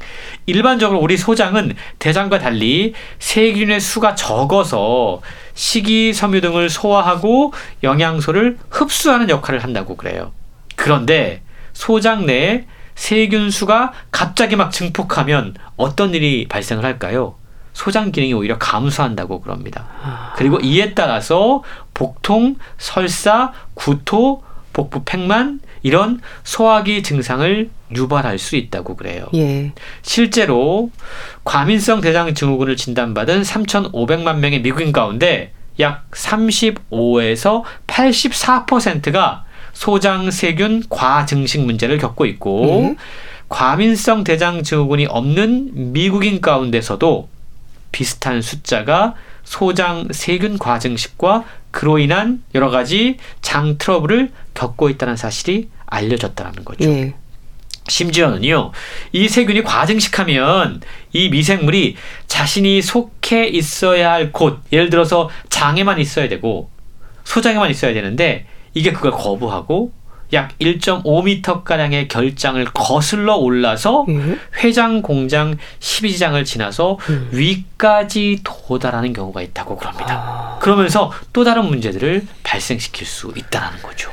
일반적으로 우리 소장은 대장과 달리 세균의 수가 적어서 식이섬유 등을 소화하고 영양소를 흡수하는 역할을 한다고 그래요. 그런데 소장 내에 세균 수가 갑자기 막 증폭하면 어떤 일이 발생을 할까요? 소장 기능이 오히려 감소한다고 그럽니다. 그리고 이에 따라서 복통, 설사, 구토, 복부 팽만 이런 소화기 증상을 유발할 수 있다고 그래요. 예. 실제로 과민성 대장 증후군을 진단받은 3,500만 명의 미국인 가운데 약 35에서 84%가 소장 세균 과증식 문제를 겪고 있고 예. 과민성 대장 증후군이 없는 미국인 가운데서도 비슷한 숫자가 소장 세균 과증식과 그로 인한 여러 가지 장 트러블을 겪고 있다는 사실이 알려졌다는 거죠. 예. 심지어는요, 이 세균이 과증식하면 이 미생물이 자신이 속해 있어야 할 곳, 예를 들어서 장에만 있어야 되고 소장에만 있어야 되는데 이게 그걸 거부하고 약 1.5m가량의 결장을 거슬러 올라서 음. 회장 공장 12지장을 지나서 음. 위까지 도달하는 경우가 있다고 그럽니다. 아. 그러면서 또 다른 문제들을 발생시킬 수 있다는 거죠.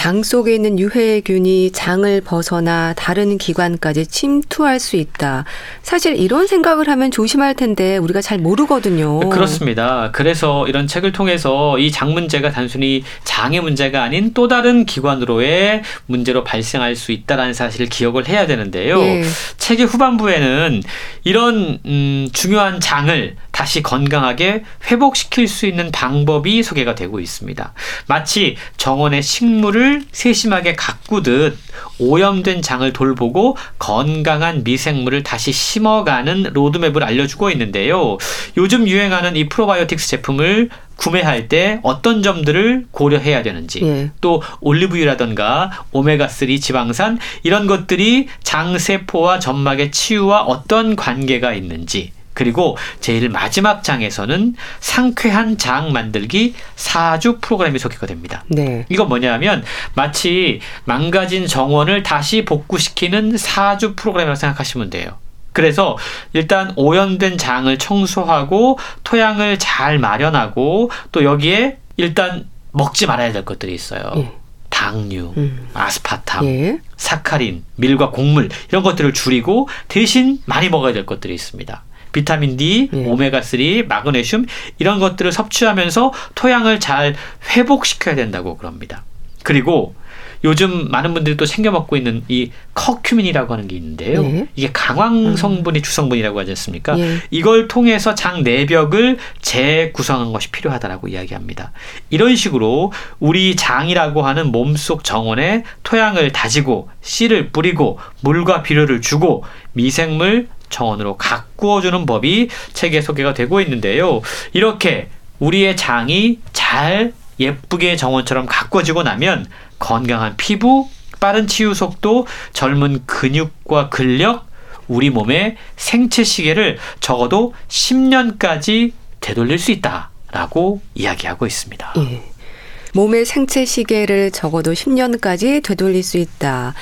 장 속에 있는 유해균이 장을 벗어나 다른 기관까지 침투할 수 있다. 사실 이런 생각을 하면 조심할 텐데 우리가 잘 모르거든요. 그렇습니다. 그래서 이런 책을 통해서 이 장 문제가 단순히 장의 문제가 아닌 또 다른 기관으로의 문제로 발생할 수 있다라는 사실을 기억을 해야 되는데요. 예. 책의 후반부에는 이런 음, 중요한 장을 다시 건강하게 회복시킬 수 있는 방법이 소개가 되고 있습니다. 마치 정원의 식물을 세심하게 가꾸듯 오염된 장을 돌보고 건강한 미생물을 다시 심어가는 로드맵을 알려주고 있는데요. 요즘 유행하는 이 프로바이오틱스 제품을 구매할 때 어떤 점들을 고려해야 되는지 예. 또 올리브유라던가 오메가3 지방산 이런 것들이 장세포와 점막의 치유와 어떤 관계가 있는지 그리고 제일 마지막 장에서는 상쾌한 장 만들기 4주 프로그램이 소개가 됩니다. 네. 이건 뭐냐면 마치 망가진 정원을 다시 복구시키는 4주 프로그램이라고 생각하시면 돼요. 그래서 일단 오염된 장을 청소하고 토양을 잘 마련하고 또 여기에 일단 먹지 말아야 될 것들이 있어요. 예. 당류, 음. 아스파탐, 예. 사카린, 밀과 곡물 이런 것들을 줄이고 대신 많이 먹어야 될 것들이 있습니다. 비타민 D, 예. 오메가3, 마그네슘 이런 것들을 섭취하면서 토양을 잘 회복시켜야 된다고 그럽니다. 그리고 요즘 많은 분들이 또 챙겨 먹고 있는 이 커큐민이라고 하는 게 있는데요. 예. 이게 강황 성분이 음. 주성분이라고 하지 않습니까? 예. 이걸 통해서 장 내벽을 재구성한 것이 필요하다라고 이야기합니다. 이런 식으로 우리 장이라고 하는 몸속 정원에 토양을 다지고 씨를 뿌리고 물과 비료를 주고 미생물 정원으로 가꾸어주는 법이 책에 소개가 되고 있는데요. 이렇게 우리의 장이 잘 예쁘게 정원처럼 가꿔지고 나면 건강한 피부, 빠른 치유 속도, 젊은 근육과 근력, 우리 몸의 생체 시계를 적어도 10년까지 되돌릴 수 있다라고 이야기하고 있습니다. 예. 몸의 생체 시계를 적어도 10년까지 되돌릴 수 있다.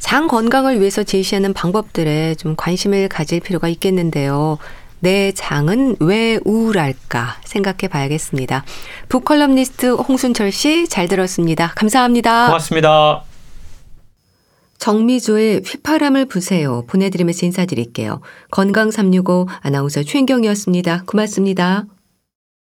장 건강을 위해서 제시하는 방법들에 좀 관심을 가질 필요가 있겠는데요. 내 장은 왜 우울할까 생각해 봐야겠습니다. 북컬럼니스트 홍순철 씨 잘 들었습니다. 감사합니다. 고맙습니다. 정미조의 휘파람을 부세요 보내드리면서 인사드릴게요. 건강365 아나운서 최인경이었습니다. 고맙습니다.